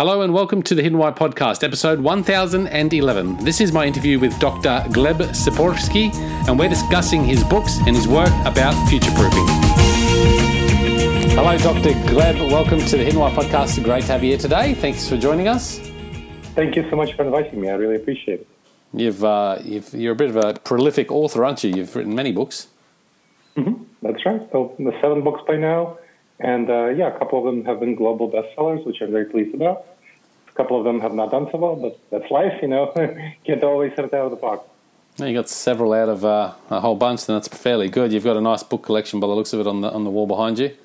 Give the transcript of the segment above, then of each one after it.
Hello and welcome to the Hidden Why podcast, episode 1011. This is my interview with Dr. Gleb Tsipursky, and we're discussing his books and his work about future proofing. Hello, Dr. Gleb. Welcome to the Hidden Why podcast. Great to have you here today. Thanks for joining us. Thank you so much for inviting me. I really appreciate it. You've, uh, you've, you're a bit of a prolific author, aren't you? You've written many books. Mm-hmm. That's right. So the seven books by now, and uh, yeah, a couple of them have been global bestsellers, which I'm very pleased about. A couple of them have not done so well, but that's life, you know. Can't always hit it out of the park. You got several out of uh, a whole bunch, and that's fairly good. You've got a nice book collection by the looks of it on the on the wall behind you.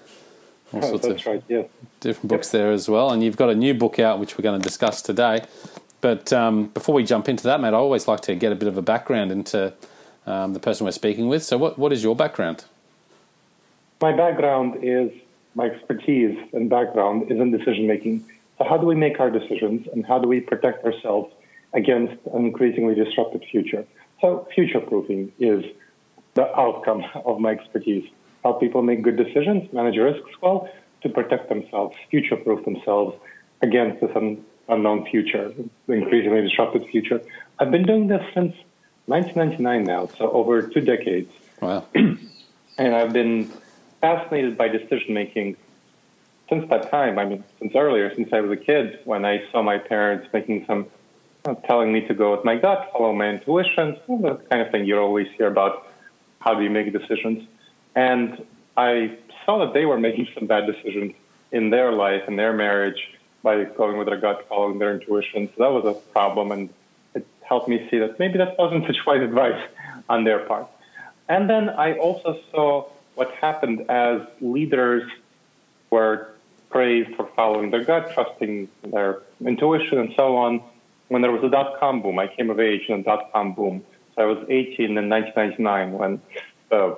All oh, sorts that's of right. Yes. Different books yep. there as well, and you've got a new book out which we're going to discuss today. But um, before we jump into that, mate, I always like to get a bit of a background into um, the person we're speaking with. So, what what is your background? My background is my expertise and background is in decision making. So, how do we make our decisions and how do we protect ourselves against an increasingly disrupted future? So, future proofing is the outcome of my expertise. Help people make good decisions, manage risks well, to protect themselves, future proof themselves against this un- unknown future, the increasingly disrupted future. I've been doing this since 1999 now, so over two decades. Wow. and I've been fascinated by decision making since that time. I mean, since earlier, since I was a kid, when I saw my parents making some, telling me to go with my gut, follow my intuition, you know, the kind of thing you always hear about. How do you make decisions? And I saw that they were making some bad decisions in their life and their marriage by going with their gut, following their intuition. So that was a problem, and it helped me see that maybe that wasn't such wise advice on their part. And then I also saw what happened as leaders were praised for following their gut, trusting their intuition, and so on. When there was a dot com boom, I came of age in a dot com boom. So I was 18 in 1999 when the,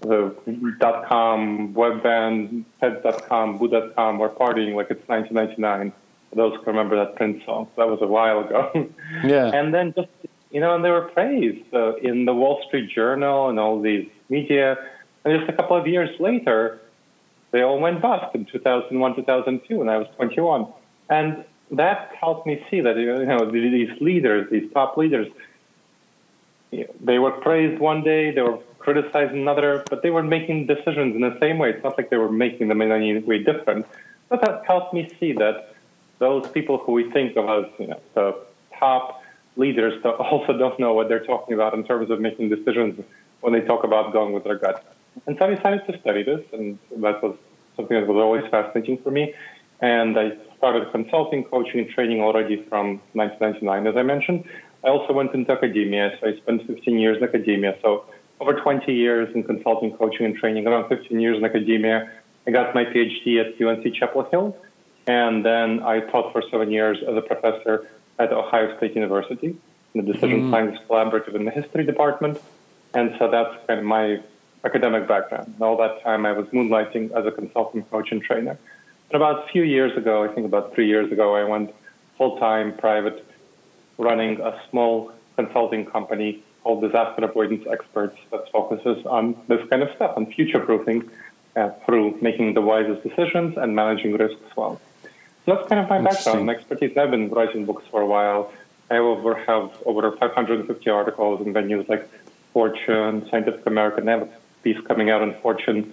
the dot com, Webvan, pet.com, boo.com were partying like it's 1999. Those who remember that Prince song. That was a while ago. Yeah. and then just, you know, and they were praised uh, in the Wall Street Journal and all these media and just a couple of years later, they all went bust in 2001, 2002, when I was 21. And that helped me see that you know these leaders, these top leaders, they were praised one day, they were criticized another, but they were making decisions in the same way. It's not like they were making them in any way different. But that helped me see that those people who we think of as you know, the top leaders also don't know what they're talking about in terms of making decisions when they talk about going with their gut. And so I decided to study this, and that was something that was always fascinating for me. And I started consulting, coaching, and training already from 1999, as I mentioned. I also went into academia, so I spent 15 years in academia. So over 20 years in consulting, coaching, and training, around 15 years in academia. I got my PhD at UNC Chapel Hill, and then I taught for seven years as a professor at Ohio State University in the Decision mm. Science Collaborative in the History Department. And so that's kind of my academic background. And all that time I was moonlighting as a consultant coach and trainer. And about a few years ago, I think about three years ago, I went full time private running a small consulting company called Disaster Avoidance Experts that focuses on this kind of stuff, on future proofing uh, through making the wisest decisions and managing risks well. So that's kind of my background and expertise. I've been writing books for a while. I over have over 550 articles in venues like Fortune, Scientific American. I have piece coming out on Fortune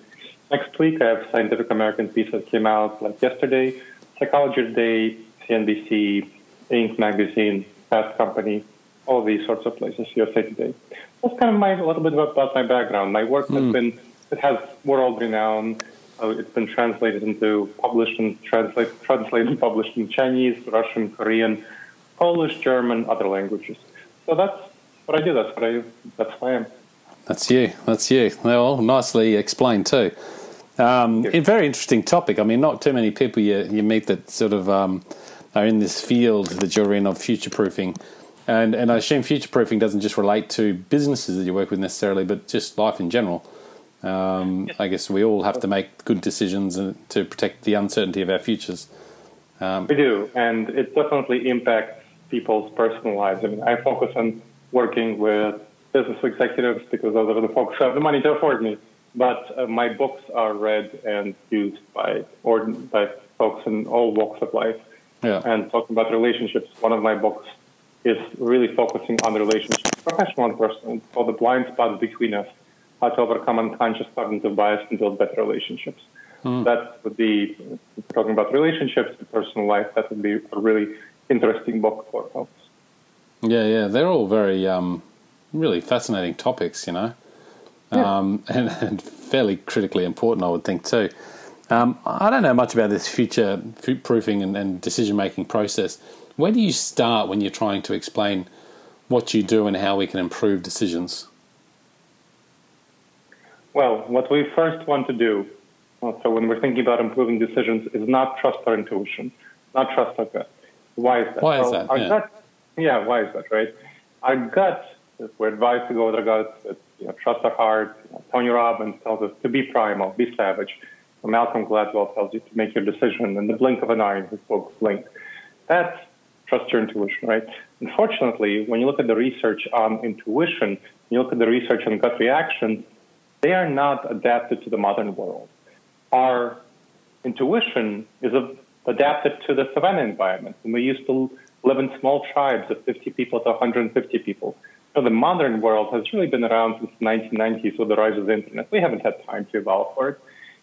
next week. I have Scientific American piece that came out like yesterday. Psychology Today, CNBC, Inc. magazine, Fast Company, all these sorts of places. USA Today. That's kind of my a little bit about my background. My work mm. has hmm. been it has world renown. Uh, it's been translated into published and translated, translated and published in Chinese, Russian, Korean, Polish, German, other languages. So that's what I do. That's what I. That's who I am. That's you. That's you. Well, nicely explained too. Um, a very interesting topic. I mean, not too many people you, you meet that sort of um, are in this field that you're in of future proofing. And, and I assume future proofing doesn't just relate to businesses that you work with necessarily, but just life in general. Um, I guess we all have to make good decisions to protect the uncertainty of our futures. Um, we do, and it definitely impacts people's personal lives. I mean, I focus on working with business executives because those are the folks who have the money to afford me. But uh, my books are read and used by or by folks in all walks of life. Yeah. And talking about relationships, one of my books is really focusing on the relationships, professional and personal. It's called The Blind Spots Between Us How to Overcome Unconscious Cognitive Bias and Build Better Relationships. Mm. That would be talking about relationships, and personal life. That would be a really interesting book for folks. Yeah, yeah, they're all very um, really fascinating topics, you know, yeah. um, and, and, fairly critically important, I would think too. Um, I don't know much about this future proofing and, and decision making process. Where do you start when you're trying to explain what you do and how we can improve decisions? Well, what we first want to do, so when we're thinking about improving decisions, is not trust our intuition, not trust our gut. Why is that? Why is that? Our yeah. gut, yeah, why is that, right? Our gut, we're advised to go with our gut, you know, trust our heart. You know, Tony Robbins tells us to be primal, be savage. Malcolm Gladwell tells you to make your decision in the blink of an eye his book Blink. That's trust your intuition, right? Unfortunately, when you look at the research on intuition, you look at the research on gut reactions, they are not adapted to the modern world. Our intuition is adapted to the savannah environment. And we used to live in small tribes of 50 people to 150 people. So the modern world has really been around since the 1990s with the rise of the internet. We haven't had time to evolve for it.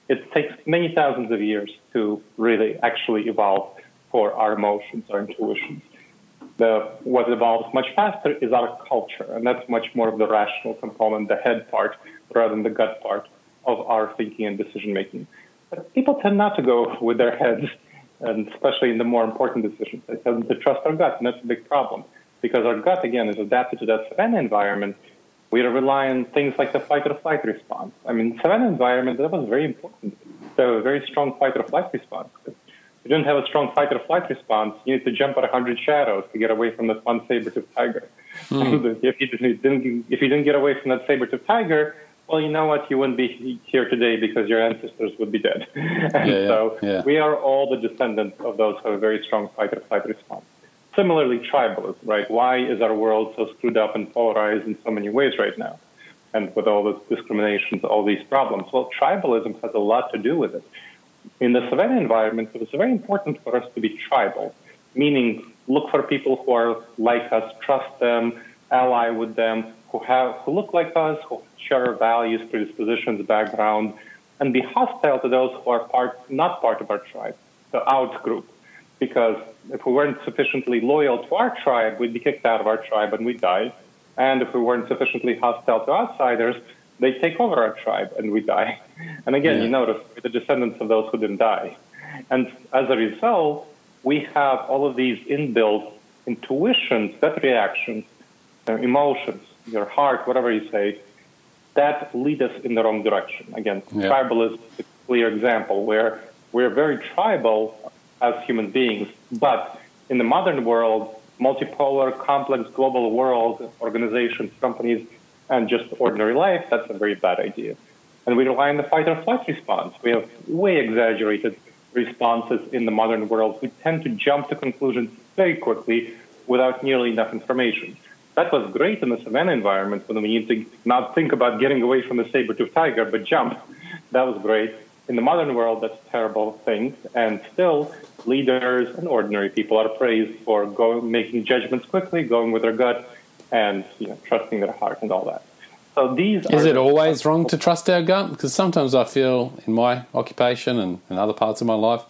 It takes many thousands of years to really actually evolve for our emotions, our intuitions. The, what evolves much faster is our culture, and that's much more of the rational component, the head part, rather than the gut part of our thinking and decision making. But people tend not to go with their heads, and especially in the more important decisions. They tend to trust our gut, and that's a big problem because our gut, again, is adapted to that savannah environment. We rely on things like the fight or flight response. I mean, savannah environment, that was very important. So a very strong fight or flight response If you didn't have a strong fight or flight response, you need to jump at 100 shadows to get away from that one saber-toothed tiger. Mm. if, you didn't, if you didn't get away from that saber-toothed tiger, well, you know what? You wouldn't be here today because your ancestors would be dead. and yeah, so yeah. we are all the descendants of those who have a very strong fight or flight response. Similarly, tribalism, right? Why is our world so screwed up and polarized in so many ways right now? And with all the discriminations, all these problems. Well, tribalism has a lot to do with it in the savannah environment, it was very important for us to be tribal, meaning look for people who are like us, trust them, ally with them, who have who look like us, who share our values, predispositions, background, and be hostile to those who are part not part of our tribe, the out group. Because if we weren't sufficiently loyal to our tribe, we'd be kicked out of our tribe and we'd die. And if we weren't sufficiently hostile to outsiders, they take over our tribe and we die. And again, yeah. you notice we're the descendants of those who didn't die. And as a result, we have all of these inbuilt intuitions, gut reactions, uh, emotions, your heart, whatever you say, that lead us in the wrong direction. Again, yeah. tribalism is a clear example where we're very tribal as human beings, but in the modern world, multipolar, complex global world, organizations, companies and just ordinary life, that's a very bad idea. And we rely on the fight or flight response. We have way exaggerated responses in the modern world. We tend to jump to conclusions very quickly without nearly enough information. That was great in the savannah environment when we need to not think about getting away from the saber-toothed tiger, but jump. That was great. In the modern world, that's a terrible thing. And still, leaders and ordinary people are praised for going, making judgments quickly, going with their gut, and you know, trusting their heart and all that. So these is it always wrong to trust our gut? Because sometimes I feel in my occupation and in other parts of my life,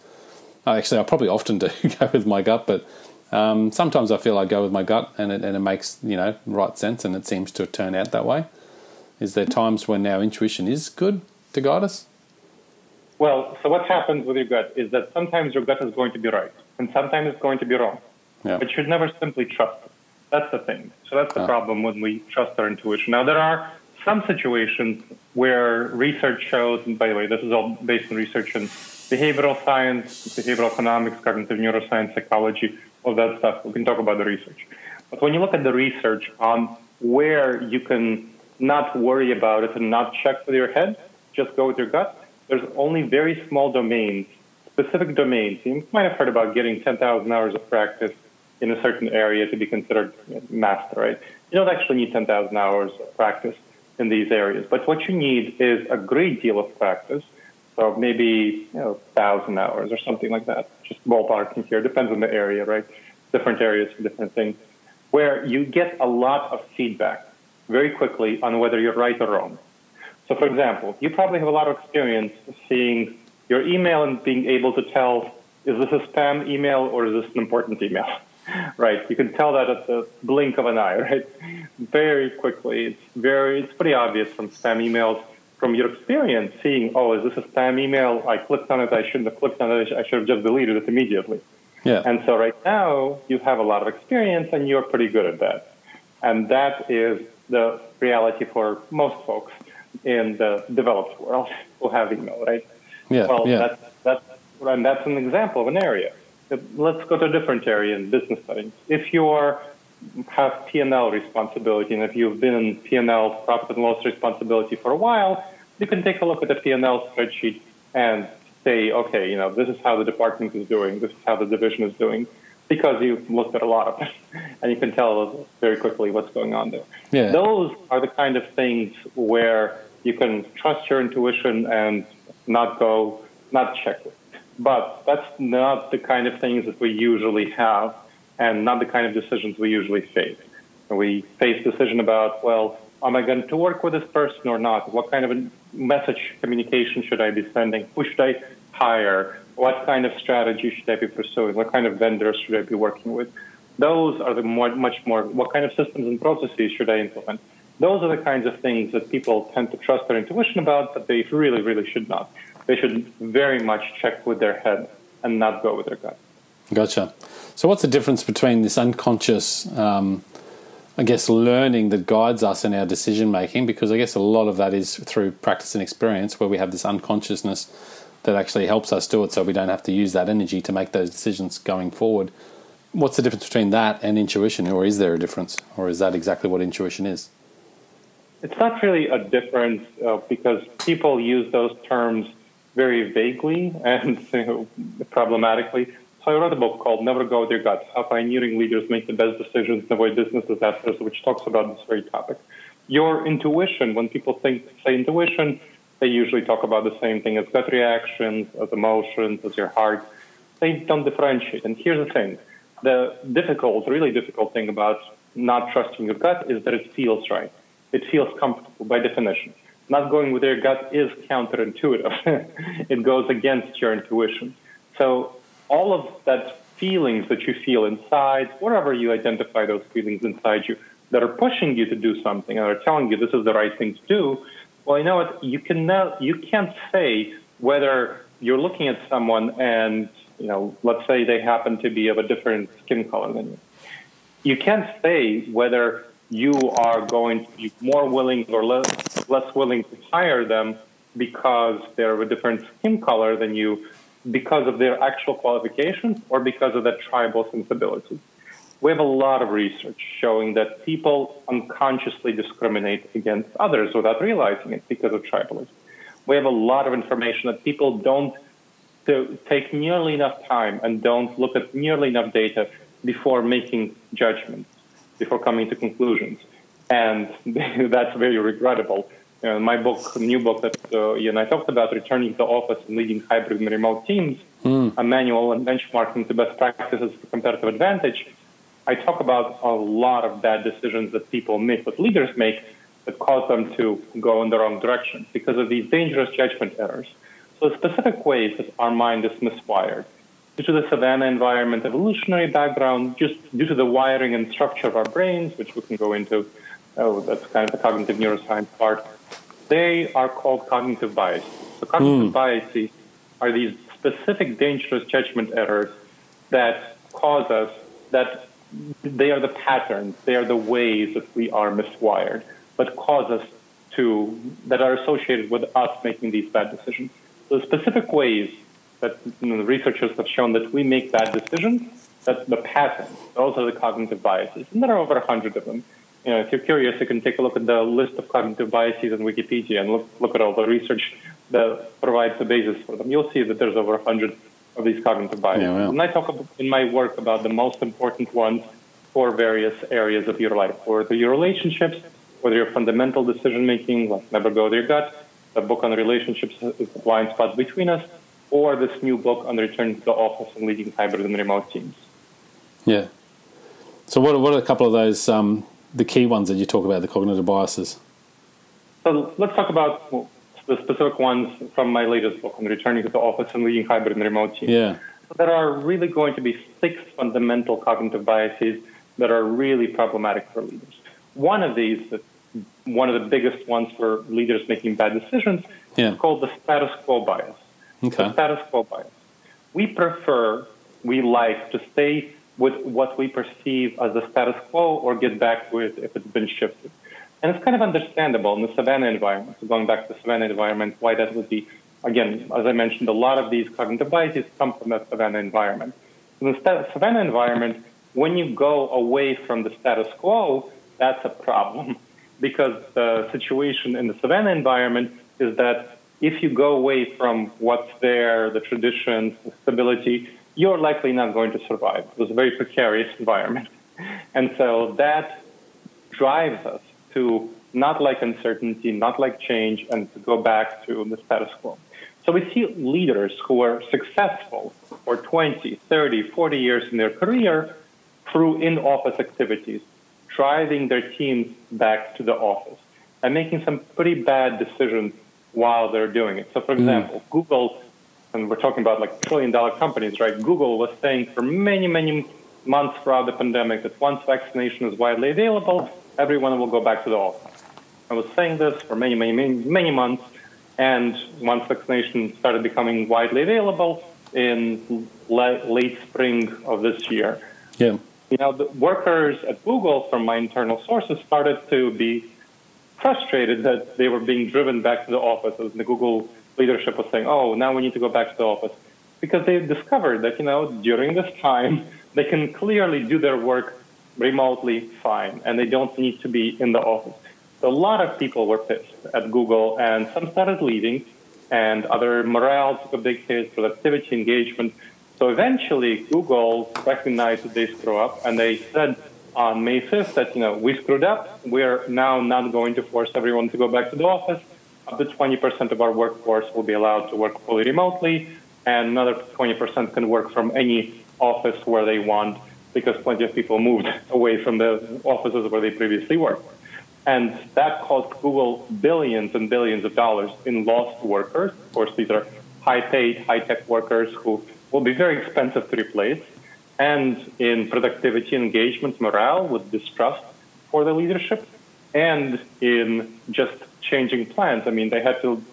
actually I probably often do go with my gut, but um, sometimes I feel I go with my gut and it, and it makes you know right sense, and it seems to turn out that way. Is there times when our intuition is good to guide us? Well, so what happens with your gut is that sometimes your gut is going to be right, and sometimes it's going to be wrong. Yeah. But you should never simply trust it. That's the thing. So that's the problem when we trust our intuition. Now, there are some situations where research shows, and by the way, this is all based on research in behavioral science, behavioral economics, cognitive neuroscience, psychology, all that stuff. We can talk about the research. But when you look at the research on where you can not worry about it and not check with your head, just go with your gut, there's only very small domains, specific domains. You might have heard about getting 10,000 hours of practice in a certain area to be considered master, right? You don't actually need 10,000 hours of practice in these areas, but what you need is a great deal of practice. So maybe you know, thousand hours or something like that, just ballparking here, depends on the area, right? Different areas for different things, where you get a lot of feedback very quickly on whether you're right or wrong. So, for example, you probably have a lot of experience seeing your email and being able to tell is this a spam email or is this an important email? right? You can tell that at the blink of an eye, right? Very quickly. It's very, it's pretty obvious from spam emails from your experience seeing, oh, is this a spam email? I clicked on it. I shouldn't have clicked on it. I should have just deleted it immediately. Yeah. And so right now you have a lot of experience and you're pretty good at that. And that is the reality for most folks in the developed world who have email, right? Yeah. Well, yeah. that's, that's, and that's an example of an area. Let's go to a different area in business settings. If you are have P&L responsibility, and if you've been in P&L profit and loss responsibility for a while, you can take a look at the P&L spreadsheet and say, okay, you know, this is how the department is doing, this is how the division is doing, because you've looked at a lot of it, and you can tell very quickly what's going on there. Yeah. Those are the kind of things where you can trust your intuition and not go, not check it. But that's not the kind of things that we usually have and not the kind of decisions we usually face. We face decision about, well, am I going to work with this person or not? What kind of a message communication should I be sending? Who should I hire? What kind of strategy should I be pursuing? What kind of vendors should I be working with? Those are the more, much more, what kind of systems and processes should I implement? Those are the kinds of things that people tend to trust their intuition about, but they really, really should not. They should very much check with their head and not go with their gut. Gotcha. So, what's the difference between this unconscious, um, I guess, learning that guides us in our decision making? Because I guess a lot of that is through practice and experience, where we have this unconsciousness that actually helps us do it so we don't have to use that energy to make those decisions going forward. What's the difference between that and intuition, or is there a difference, or is that exactly what intuition is? It's not really a difference uh, because people use those terms very vaguely and problematically. So I wrote a book called Never Go With Your Gut, How Pioneering Leaders Make the Best Decisions and Avoid Business Disasters, which talks about this very topic. Your intuition, when people think say intuition, they usually talk about the same thing as gut reactions, as emotions, as your heart. They don't differentiate. And here's the thing. The difficult, really difficult thing about not trusting your gut is that it feels right. It feels comfortable by definition not going with your gut is counterintuitive. it goes against your intuition. So all of that feelings that you feel inside, wherever you identify those feelings inside you that are pushing you to do something and are telling you this is the right thing to do, well, you know what? You can now, you can't say whether you're looking at someone and you know, let's say they happen to be of a different skin color than you. You can't say whether you are going to be more willing or less, less willing to hire them because they're of a different skin color than you, because of their actual qualifications or because of that tribal sensibility. We have a lot of research showing that people unconsciously discriminate against others without realizing it because of tribalism. We have a lot of information that people don't take nearly enough time and don't look at nearly enough data before making judgments before coming to conclusions. And that's very regrettable. Uh, my book, new book that uh, you and I talked about, Returning to Office and Leading Hybrid and Remote Teams, mm. a manual and benchmarking to best practices for competitive advantage, I talk about a lot of bad decisions that people make, that leaders make, that cause them to go in the wrong direction because of these dangerous judgment errors. So specific ways that our mind is miswired due to the savanna environment evolutionary background, just due to the wiring and structure of our brains, which we can go into, oh, that's kind of the cognitive neuroscience part, they are called cognitive biases. So cognitive mm. biases are these specific dangerous judgment errors that cause us, that they are the patterns, they are the ways that we are miswired, but cause us to, that are associated with us making these bad decisions. So specific ways that you know, the researchers have shown that we make bad decisions, that the patterns, those are the cognitive biases. And there are over a hundred of them. You know, if you're curious, you can take a look at the list of cognitive biases on Wikipedia and look, look at all the research that provides the basis for them. You'll see that there's over a hundred of these cognitive biases. Yeah. And I talk about, in my work about the most important ones for various areas of your life, whether your relationships, whether your fundamental decision making, like never go to your gut, the book on relationships is the blind spot between us, or this new book on returning to the office and leading hybrid and remote teams. Yeah. So, what are, what are a couple of those um, the key ones that you talk about the cognitive biases? So let's talk about the specific ones from my latest book on returning to the office and leading hybrid and remote teams. Yeah. So there are really going to be six fundamental cognitive biases that are really problematic for leaders. One of these, one of the biggest ones for leaders making bad decisions, yeah. is called the status quo bias. Okay. The status quo bias. We prefer, we like to stay with what we perceive as the status quo or get back to it if it's been shifted. And it's kind of understandable in the savannah environment. So going back to the savannah environment, why that would be, again, as I mentioned, a lot of these cognitive biases come from that savannah environment. In the savannah environment, when you go away from the status quo, that's a problem because the situation in the savannah environment is that if you go away from what's there, the traditions, the stability, you're likely not going to survive. It was a very precarious environment. And so that drives us to not like uncertainty, not like change, and to go back to the status quo. So we see leaders who are successful for 20, 30, 40 years in their career through in office activities, driving their teams back to the office and making some pretty bad decisions while they're doing it. So, for mm. example, mm. Google, and we're talking about like trillion dollar companies, right? Google was saying for many, many months throughout the pandemic that once vaccination is widely available, everyone will go back to the office. I was saying this for many, many, many, many months, and once vaccination started becoming widely available in late spring of this year, yeah. you know, the workers at Google, from my internal sources, started to be frustrated that they were being driven back to the office. As the Google leadership was saying, "Oh, now we need to go back to the office," because they discovered that you know during this time they can clearly do their work remotely fine, and they don't need to be in the office. So a lot of people were pissed at Google, and some started leaving, and other morale took a big hit, productivity, engagement. So eventually, Google recognized that they screw up, and they said on May 5th that you know we screwed up. We're now not going to force everyone to go back to the office. Up to 20% of our workforce will be allowed to work fully remotely, and another 20% can work from any office where they want because plenty of people moved away from the offices where they previously worked. And that cost Google billions and billions of dollars in lost workers. Of course, these are high paid, high tech workers who will be very expensive to replace, and in productivity, engagement, morale, with distrust for the leadership, and in just changing plans. I mean, they had to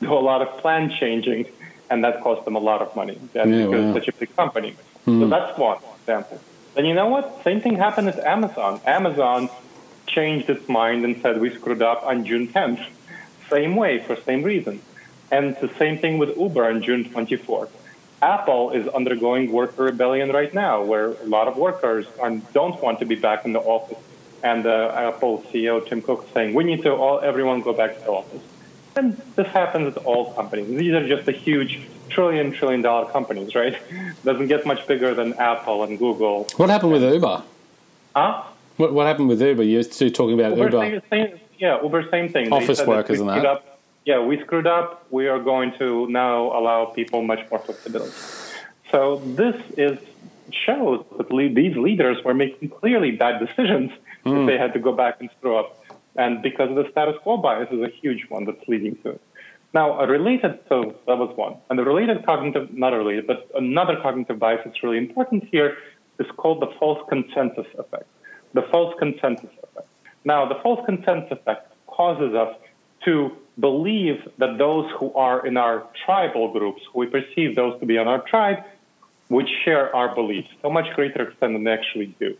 do a lot of plan changing, and that cost them a lot of money. That's yeah, because wow. such a big company. Mm. So that's one example. And you know what? Same thing happened at Amazon. Amazon changed its mind and said we screwed up on June 10th. Same way, for same reason. And the same thing with Uber on June 24th. Apple is undergoing worker rebellion right now, where a lot of workers don't want to be back in the office. And the Apple CEO Tim Cook is saying we need to all everyone go back to the office. And this happens at all companies. These are just the huge trillion, trillion dollar companies, right? Doesn't get much bigger than Apple and Google. What happened with Uber? Huh? What, what happened with Uber? You're still talking about Uber. Uber. Same, same, yeah, Uber, same thing. Office workers and that. Up, yeah, we screwed up. We are going to now allow people much more flexibility. So this is shows that these leaders were making clearly bad decisions mm. if hmm. they had to go back and screw up. And because of the status quo bias is a huge one that's leading to it. Now, a related, so that was one. And the related cognitive, not related, but another cognitive bias that's really important here is called the false consensus effect. The false consensus effect. Now, the false consensus effect causes us to believe that those who are in our tribal groups, who we perceive those to be on our tribe, would share our beliefs to a much greater extent than they actually do.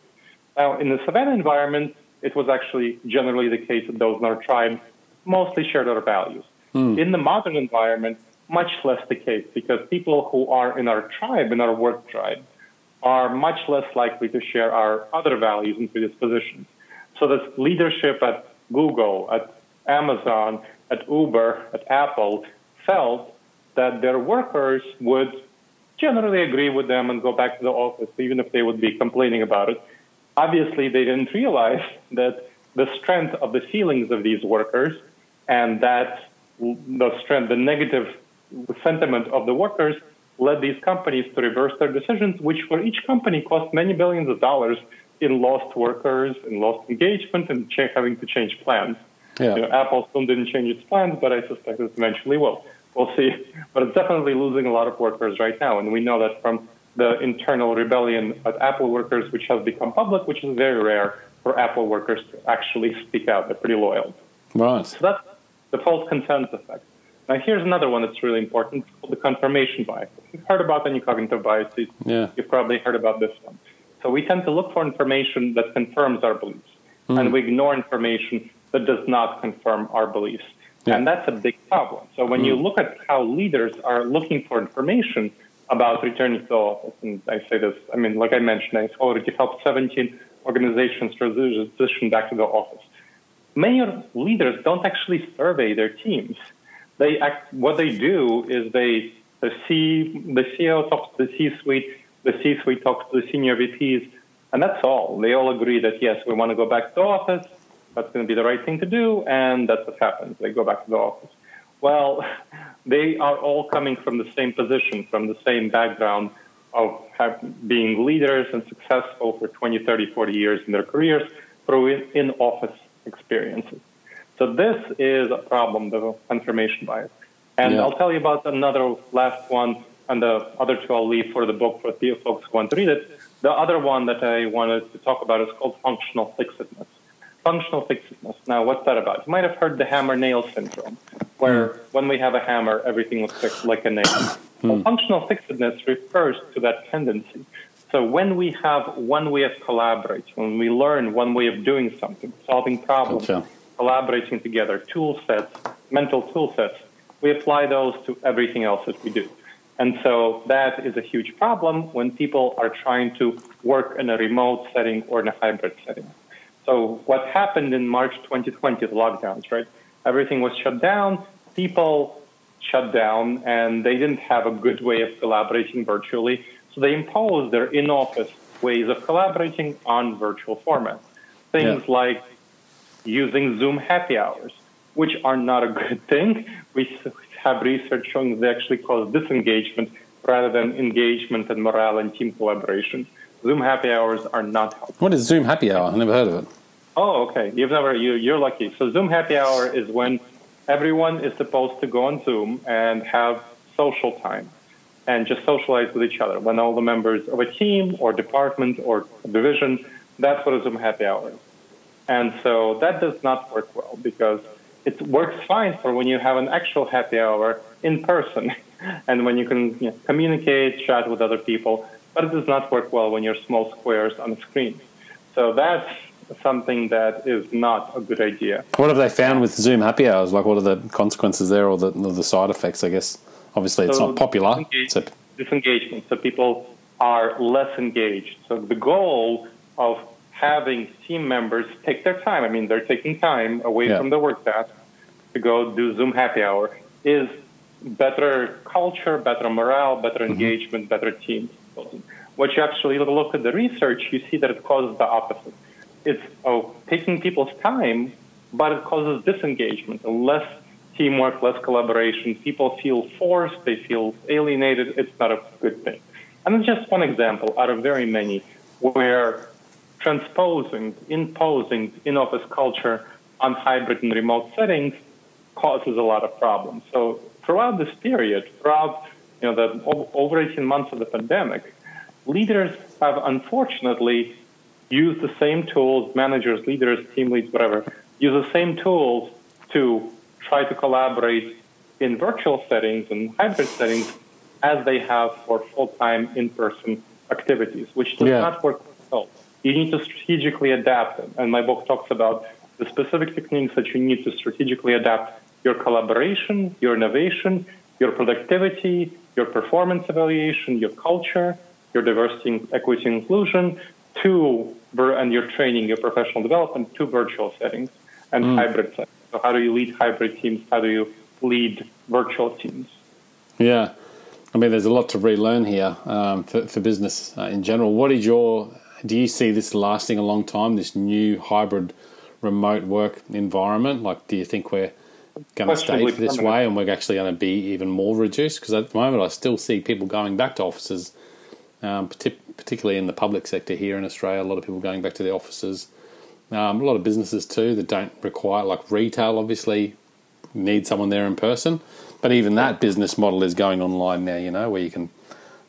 Now, in the savannah environment, it was actually generally the case that those in our tribe mostly shared our values. Mm. In the modern environment, much less the case because people who are in our tribe, in our work tribe, are much less likely to share our other values and predispositions. So this leadership at Google, at Amazon, at Uber, at Apple felt that their workers would generally agree with them and go back to the office, even if they would be complaining about it. Obviously, they didn't realize that the strength of the feelings of these workers and that the strength, the negative sentiment of the workers led these companies to reverse their decisions, which for each company cost many billions of dollars in lost workers, in lost engagement, and having to change plans. Yeah. You know, Apple still didn't change its plans, but I suspect it eventually will. We'll see. But it's definitely losing a lot of workers right now, and we know that from the internal rebellion at Apple workers, which has become public, which is very rare for Apple workers to actually speak out. They're pretty loyal. Right. So that's the false consent effect. Now, here's another one that's really important it's called the confirmation bias. If you've heard about any cognitive biases, yeah. you've probably heard about this one. So we tend to look for information that confirms our beliefs, mm. and we ignore information that does not confirm our beliefs. Yeah. And that's a big problem. So when mm. you look at how leaders are looking for information about returning to office, and I say this, I mean, like I mentioned, I've already helped 17 organizations transition back to the office. Many leaders don't actually survey their teams they act, what they do is they the C the CEO talks to the C-suite, the C-suite talks to the senior VPs, and that's all. They all agree that yes, we want to go back to office. That's going to be the right thing to do, and that's what happens. They go back to the office. Well, they are all coming from the same position, from the same background of being leaders and successful for 20, 30, 40 years in their careers through in office experiences. So this is a problem, the confirmation bias. And yeah. I'll tell you about another last one, and the other two I'll leave for the book for the folks who want to read it. The other one that I wanted to talk about is called functional fixedness. Functional fixedness. Now, what's that about? You might have heard the hammer nail syndrome, where mm. when we have a hammer, everything looks fixed like a nail. Mm. Well, functional fixedness refers to that tendency. So when we have one way of collaborating, when we learn one way of doing something, solving problems, collaborating together, tool sets, mental tool sets, we apply those to everything else that we do. And so that is a huge problem when people are trying to work in a remote setting or in a hybrid setting. So what happened in March 2020, the lockdowns, right? Everything was shut down. People shut down and they didn't have a good way of collaborating virtually. So they imposed their in-office ways of collaborating on virtual formats. Things yeah. like using Zoom happy hours, which are not a good thing. We have research showing they actually cause disengagement rather than engagement and morale and team collaboration. Zoom happy hours are not helpful. What is Zoom happy hour? I never heard of it. Oh, okay. You've never you you're lucky. So Zoom happy hour is when everyone is supposed to go on Zoom and have social time and just socialize with each other. When all the members of a team or department or division, that's what a Zoom happy hour is. And so that does not work well because it works fine for when you have an actual happy hour in person and when you can you know, communicate, chat with other people, but it does not work well when you're small squares on a screen. So that's something that is not a good idea. What have they found with Zoom happy hours? Like, what are the consequences there or the, or the side effects, I guess? Obviously, it's so not popular. Disengage, so. Disengagement. So people are less engaged. So the goal of having team members take their time. I mean, they're taking time away yeah. from the work task to go do Zoom happy hour is better culture, better morale, better mm-hmm. engagement, better What you actually look at the research, you see that it causes the opposite. It's oh, taking people's time, but it causes disengagement, less teamwork, less collaboration. People feel forced, they feel alienated. It's not a good thing. And it's just one example out of very many where transposing, imposing in office culture on hybrid and remote settings causes a lot of problems. So throughout this period, throughout you know the over 18 months of the pandemic, leaders have unfortunately used the same tools, managers, leaders, team leads, whatever, use the same tools to try to collaborate in virtual settings and hybrid settings as they have for full-time in-person activities, which does yeah. not work well you need to strategically adapt them. And my book talks about the specific techniques that you need to strategically adapt your collaboration, your innovation, your productivity, your performance evaluation, your culture, your diversity, equity, inclusion, to and your training, your professional development to virtual settings and mm. hybrid settings. So how do you lead hybrid teams? How do you lead virtual teams? Yeah. I mean, there's a lot to relearn here um, for, for, business uh, in general. What is your do you see this lasting a long time? This new hybrid remote work environment? Like, do you think we're going to stay this permanent. way and we're actually going to be even more reduced? Because at the moment, I still see people going back to offices, um, particularly in the public sector here in Australia. A lot of people going back to their offices. Um, a lot of businesses too that don't require, like retail, obviously need someone there in person. But even that business model is going online now. You know, where you can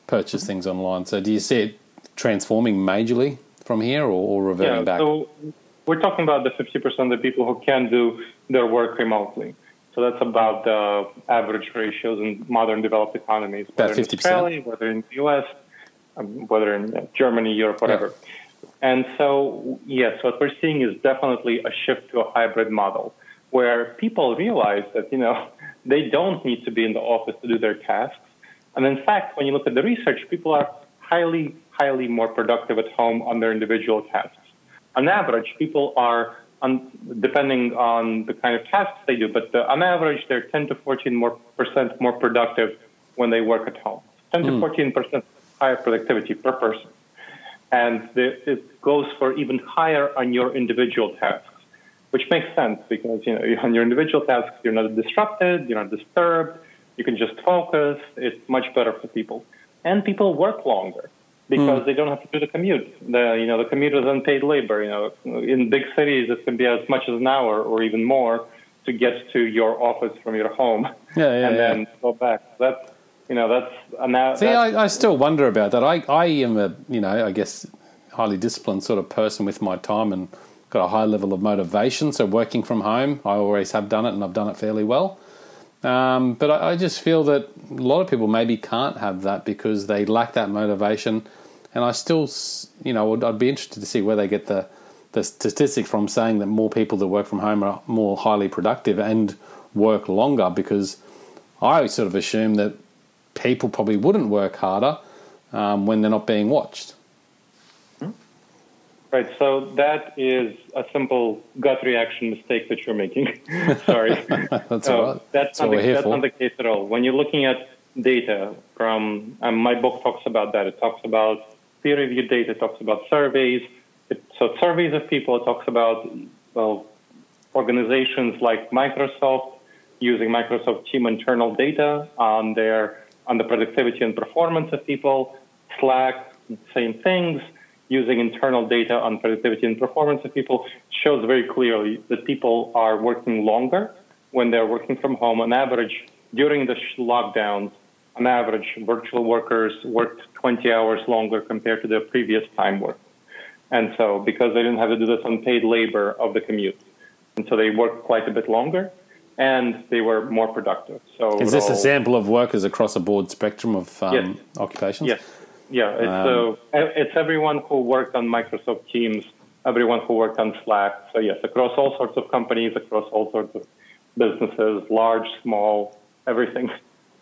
purchase things online. So, do you see it transforming majorly from here, or, or reverting yeah, back? So we're talking about the 50% of the people who can do their work remotely. So that's about the average ratios in modern developed economies, whether in Australia, whether in the US, um, whether in Germany, Europe, whatever. Yeah. And so, yes, what we're seeing is definitely a shift to a hybrid model where people realize that, you know, they don't need to be in the office to do their tasks. And in fact, when you look at the research, people are highly, highly more productive at home on their individual tasks. On average, people are, on, depending on the kind of tasks they do, but the, on average, they're 10 to 14 more percent more productive when they work at home. 10 mm. to 14 hmm. percent higher productivity per person. And the, it goes for even higher on your individual tasks, which makes sense because you know on your individual tasks you're not disrupted, you're not disturbed, you can just focus. It's much better for people, and people work longer because mm. they don't have to do the commute. The you know the commute is unpaid labor. You know in big cities it can be as much as an hour or even more to get to your office from your home yeah, yeah, and yeah. then go back. That's you know that's now. See, that's, I, I still wonder about that. I I am a you know I guess highly disciplined sort of person with my time and got a high level of motivation. So working from home, I always have done it and I've done it fairly well. Um, but I, I, just feel that a lot of people maybe can't have that because they lack that motivation. And I still, you know, I'd be interested to see where they get the the statistics from saying that more people that work from home are more highly productive and work longer because I sort of assume that people probably wouldn't work harder um, when they're not being watched. Right. So that is a simple gut reaction mistake that you're making. Sorry. that's all right. That's, not, the, that's not the case at all. When you're looking at data from um, my book talks about that. It talks about peer-reviewed data. Talks about surveys. It, so surveys of people. Talks about well organizations like Microsoft using Microsoft Team internal data on their on the productivity and performance of people. Slack, same things using internal data on productivity and performance of people shows very clearly that people are working longer when they're working from home. On average, during the lockdowns, on average, virtual workers worked 20 hours longer compared to their previous time work. And so, because they didn't have to do this unpaid labor of the commute, and so they worked quite a bit longer, and they were more productive. So, is this a sample of workers across a broad spectrum of um, yes. occupations? Yes. Yeah, it's, um, uh, it's everyone who worked on Microsoft Teams, everyone who worked on Slack. So yes, across all sorts of companies, across all sorts of businesses, large, small, everything.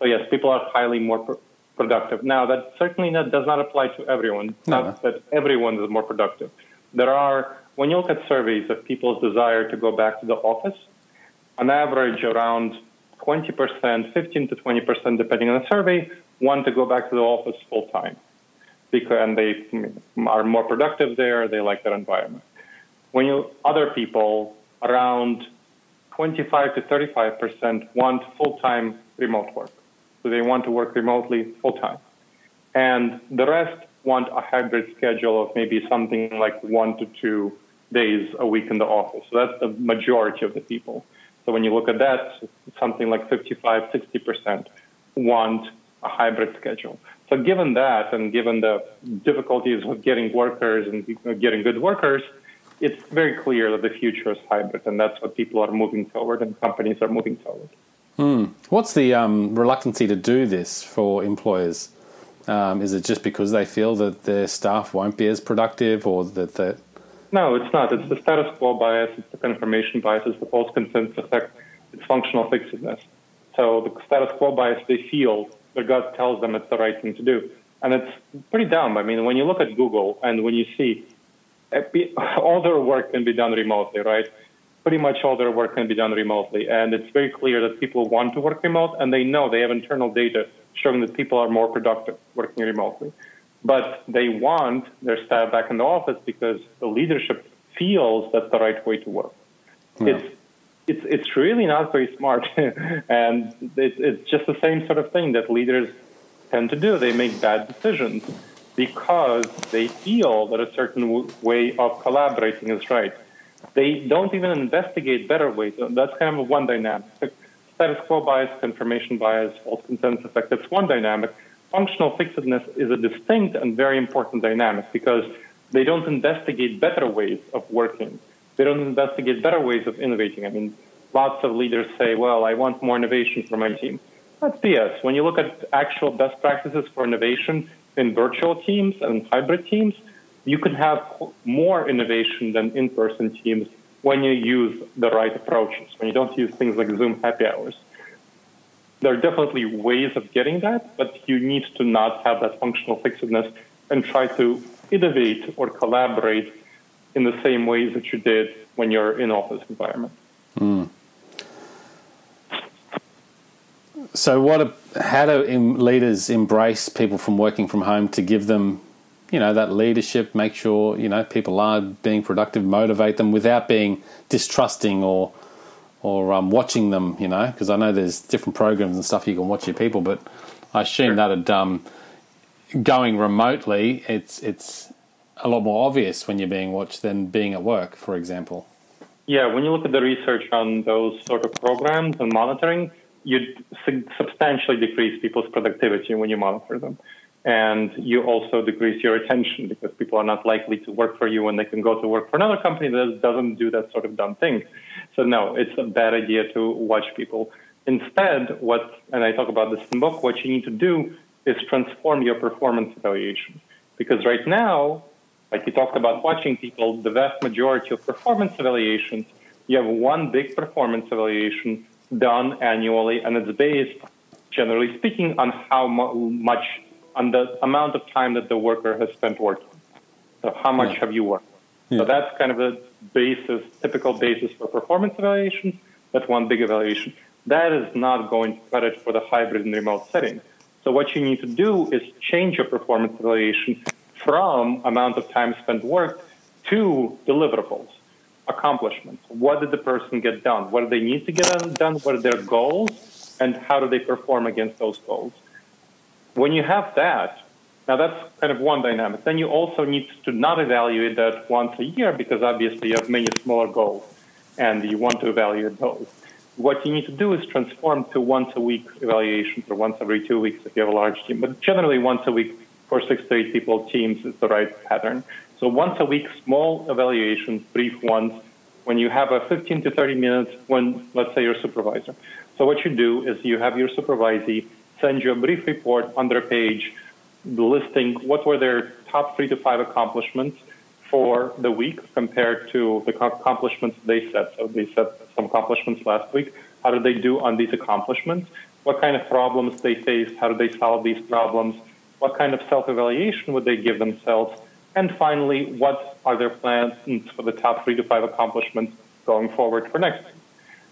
So yes, people are highly more pr- productive. Now that certainly not, does not apply to everyone. No. Not that everyone is more productive. There are when you look at surveys of people's desire to go back to the office, on average around 20%, 15 to 20%, depending on the survey, want to go back to the office full time because and they are more productive there. They like their environment. When you other people around 25 to 35 percent want full-time remote work, so they want to work remotely full-time, and the rest want a hybrid schedule of maybe something like one to two days a week in the office. So that's the majority of the people. So when you look at that, something like 55, 60 percent want a hybrid schedule. So given that, and given the difficulties with getting workers and getting good workers, it's very clear that the future is hybrid, and that's what people are moving toward, and companies are moving toward. Hmm. What's the um, reluctancy to do this for employers? Um, is it just because they feel that their staff won't be as productive, or that that? No, it's not. It's the status quo bias. It's the confirmation bias. It's the false consensus effect. It's functional fixedness. So the status quo bias, they feel their gut tells them it's the right thing to do. And it's pretty dumb. I mean, when you look at Google and when you see eh, all their work can be done remotely, right? Pretty much all their work can be done remotely. And it's very clear that people want to work remote and they know they have internal data showing that people are more productive working remotely. But they want their staff back in the office because the leadership feels that's the right way to work. Yeah. It's it's it's really not very smart, and it, it's just the same sort of thing that leaders tend to do. They make bad decisions because they feel that a certain w- way of collaborating is right. They don't even investigate better ways. That's kind of one dynamic. Status quo bias, confirmation bias, false consensus effect. That's one dynamic. Functional fixedness is a distinct and very important dynamic because they don't investigate better ways of working. They don't investigate better ways of innovating. I mean, lots of leaders say, well, I want more innovation for my team. That's BS. When you look at actual best practices for innovation in virtual teams and hybrid teams, you can have more innovation than in person teams when you use the right approaches, when you don't use things like Zoom happy hours. There are definitely ways of getting that, but you need to not have that functional fixedness and try to innovate or collaborate in the same ways that you did when you're in office environment. Mm. So, what? How do leaders embrace people from working from home to give them, you know, that leadership? Make sure you know people are being productive, motivate them without being distrusting or or um, watching them. You know, because I know there's different programs and stuff you can watch your people, but I assume sure. that um, going remotely, it's it's a lot more obvious when you're being watched than being at work, for example. Yeah, when you look at the research on those sort of programs and monitoring, you substantially decrease people's productivity when you monitor them. And you also decrease your attention because people are not likely to work for you when they can go to work for another company that doesn't do that sort of dumb thing. So, no, it's a bad idea to watch people. Instead, what, and I talk about this in the book, what you need to do is transform your performance evaluation. Because right now, like you talked about watching people, the vast majority of performance evaluations, you have one big performance evaluation done annually, and it's based, generally speaking, on how much, on the amount of time that the worker has spent working. So, how much yeah. have you worked? Yeah. So, that's kind of the basis, typical basis for performance evaluation. That's one big evaluation. That is not going to cut it for the hybrid and remote setting. So, what you need to do is change your performance evaluation from amount of time spent work to deliverables accomplishments. What did the person get done? What do they need to get done? What are their goals? And how do they perform against those goals? When you have that, now that's kind of one dynamic. Then you also need to not evaluate that once a year because obviously you have many smaller goals and you want to evaluate those. What you need to do is transform to once a week evaluations or once every two weeks if you have a large team, but generally once a week for six to eight people teams is the right pattern. So once a week, small evaluations, brief ones, when you have a 15 to 30 minutes when, let's say, your supervisor. So what you do is you have your supervisee send you a brief report under a page listing what were their top three to five accomplishments for the week compared to the accomplishments they set. So they set some accomplishments last week. How did they do on these accomplishments? What kind of problems they faced? How did they solve these problems? What kind of self-evaluation would they give themselves? And finally, what are their plans for the top three to five accomplishments going forward for next week?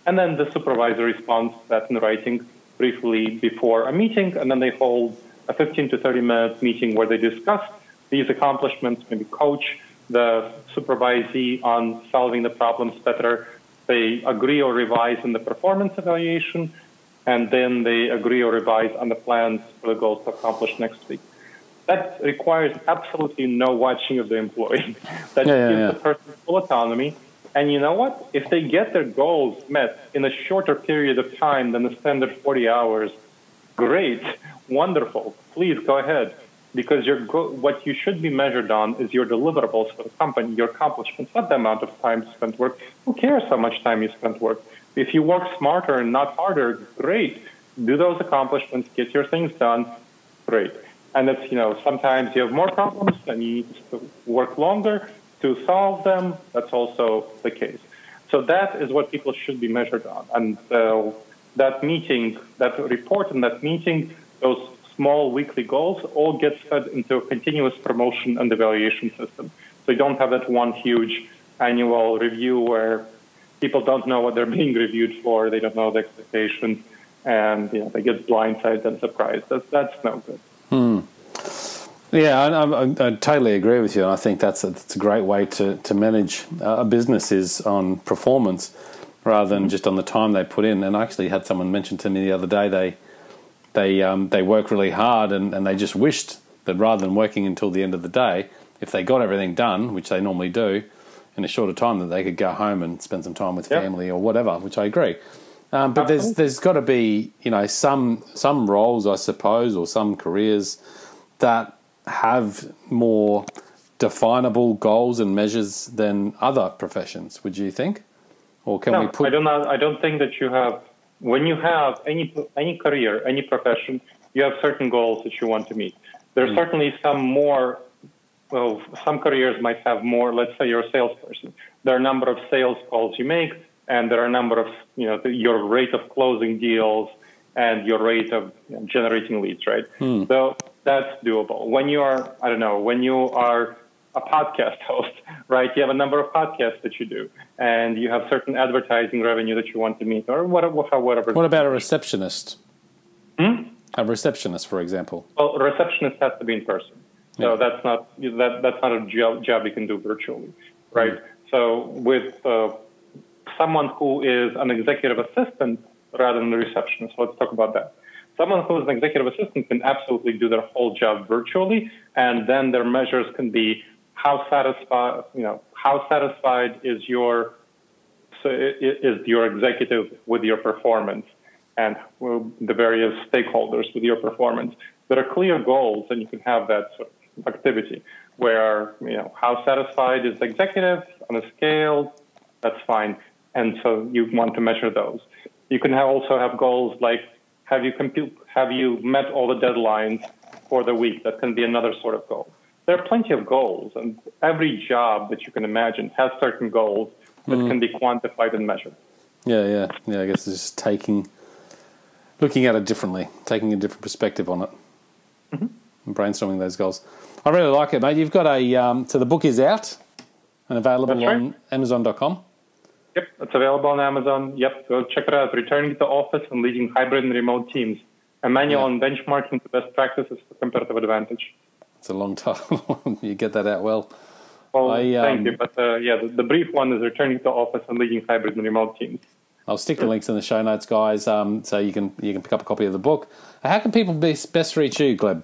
And then the supervisor responds that in writing briefly before a meeting, and then they hold a 15 to 30 minute meeting where they discuss these accomplishments, maybe coach the supervisee on solving the problems better. They agree or revise in the performance evaluation, and then they agree or revise on the plans for the goals to accomplish next week that requires absolutely no watching of the employee. that yeah, gives yeah, yeah. the person full autonomy. And you know what? If they get their goals met in a shorter period of time than the standard 40 hours, great, wonderful. Please go ahead. Because your go- what you should be measured on is your deliverables for the company, your accomplishments, not the amount of time spent work. Who cares how much time you spent work? If you work smarter and not harder, great. Do those accomplishments, get your things done, great. And it's, you know, sometimes you have more problems and you need to work longer to solve them. That's also the case. So that is what people should be measured on. And uh, that meeting, that report and that meeting, those small weekly goals all get fed into a continuous promotion and evaluation system. So you don't have that one huge annual review where people don't know what they're being reviewed for, they don't know the expectations, and you know, they get blindsided and surprised. That's, that's no good. Hmm. Yeah, I, I, I, totally agree with you. And I think that's a, that's a great way to, to manage a business is on performance. rather than just on the time they put in. And I actually had someone mention to me the other day they they um, they work really hard and, and they just wished that rather than working until the end of the day, if they got everything done, which they normally do, in a shorter time, that they could go home and spend some time with Yep. family or whatever. Which I agree. Um, but there's there's got to be you know some some roles I suppose or some careers that have more definable goals and measures than other professions. Would you think? Or can no, we put I don't know. I don't think that you have. When you have any any career, any profession, you have certain goals that you want to meet. There There's mm. certainly some more. Well, some careers might have more. Let's say you're a salesperson. There are a number of sales calls you make, and there are a number of you know the, your rate of closing deals and your rate of generating leads, right? Hmm. So that's doable. When you are, I don't know, when you are a podcast host, right? You have a number of podcasts that you do, and you have certain advertising revenue that you want to meet, or whatever. whatever. What about a receptionist? Hmm? A receptionist, for example. Well, a receptionist has to be in person, so Yeah. that's not that that's not a job, job you can do virtually, right? So with uh, someone who is an executive assistant rather than a receptionist, let's talk about that. Someone who is an executive assistant can absolutely do their whole job virtually, and then their measures can be how satisfied, you know, how satisfied is your is your executive with your performance and the various stakeholders with your performance. There are clear goals, and you can have that sort of activity where you know how satisfied is the executive on a scale. That's fine, and so you want to measure those. You can also have goals like have you compute, have you met all the deadlines for the week? That can be another sort of goal. There are plenty of goals, and every job that you can imagine has certain goals that can be quantified and measured. Yeah, yeah, yeah. I guess it's just taking, looking at it differently, taking a different perspective on it, Mm-hmm. and brainstorming those goals. I really like it, mate. You've got a um, so the book is out and available right. on Amazon.com. Yep, it's available on Amazon. Yep, go check it out. Returning to office and leading hybrid and remote teams. A manual Yeah. on benchmarking the best practices for competitive advantage. It's a long title. you get that out well. Well, I, thank um, you. But uh, yeah, the, the brief one is returning to office and leading hybrid and remote teams. I'll stick the links in the show notes, guys, um, so you can you can pick up a copy of the book. How can people be, best reach you, Gleb?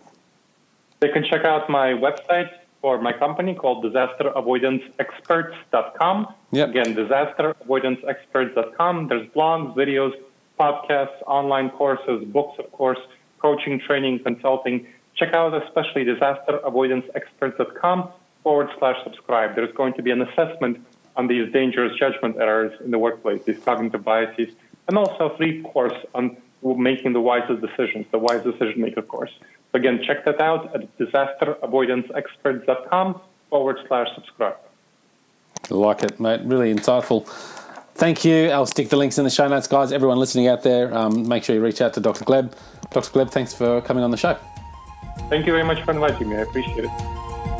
They can check out my website for my company called disasteravoidanceexperts.com. Yep. Again, disasteravoidanceexperts.com. There's blogs, videos, podcasts, online courses, books, of course, coaching, training, consulting. Check out especially disasteravoidanceexperts.com forward slash subscribe. There's going to be an assessment on these dangerous judgment errors in the workplace, these cognitive biases, and also a free course on making the wisest decisions, the wise decision maker course. So again, check that out at disasteravoidanceexperts.com forward slash subscribe. Like it, mate. Really insightful. Thank you. I'll stick the links in the show notes, guys. Everyone listening out there, um, make sure you reach out to Dr. Gleb. Dr. Gleb, thanks for coming on the show. Thank you very much for inviting me. I appreciate it.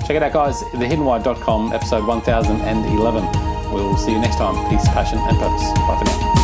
Check it out, guys. TheHiddenWhy.com, episode 1011. We'll see you next time. Peace, passion, and purpose. Bye for now.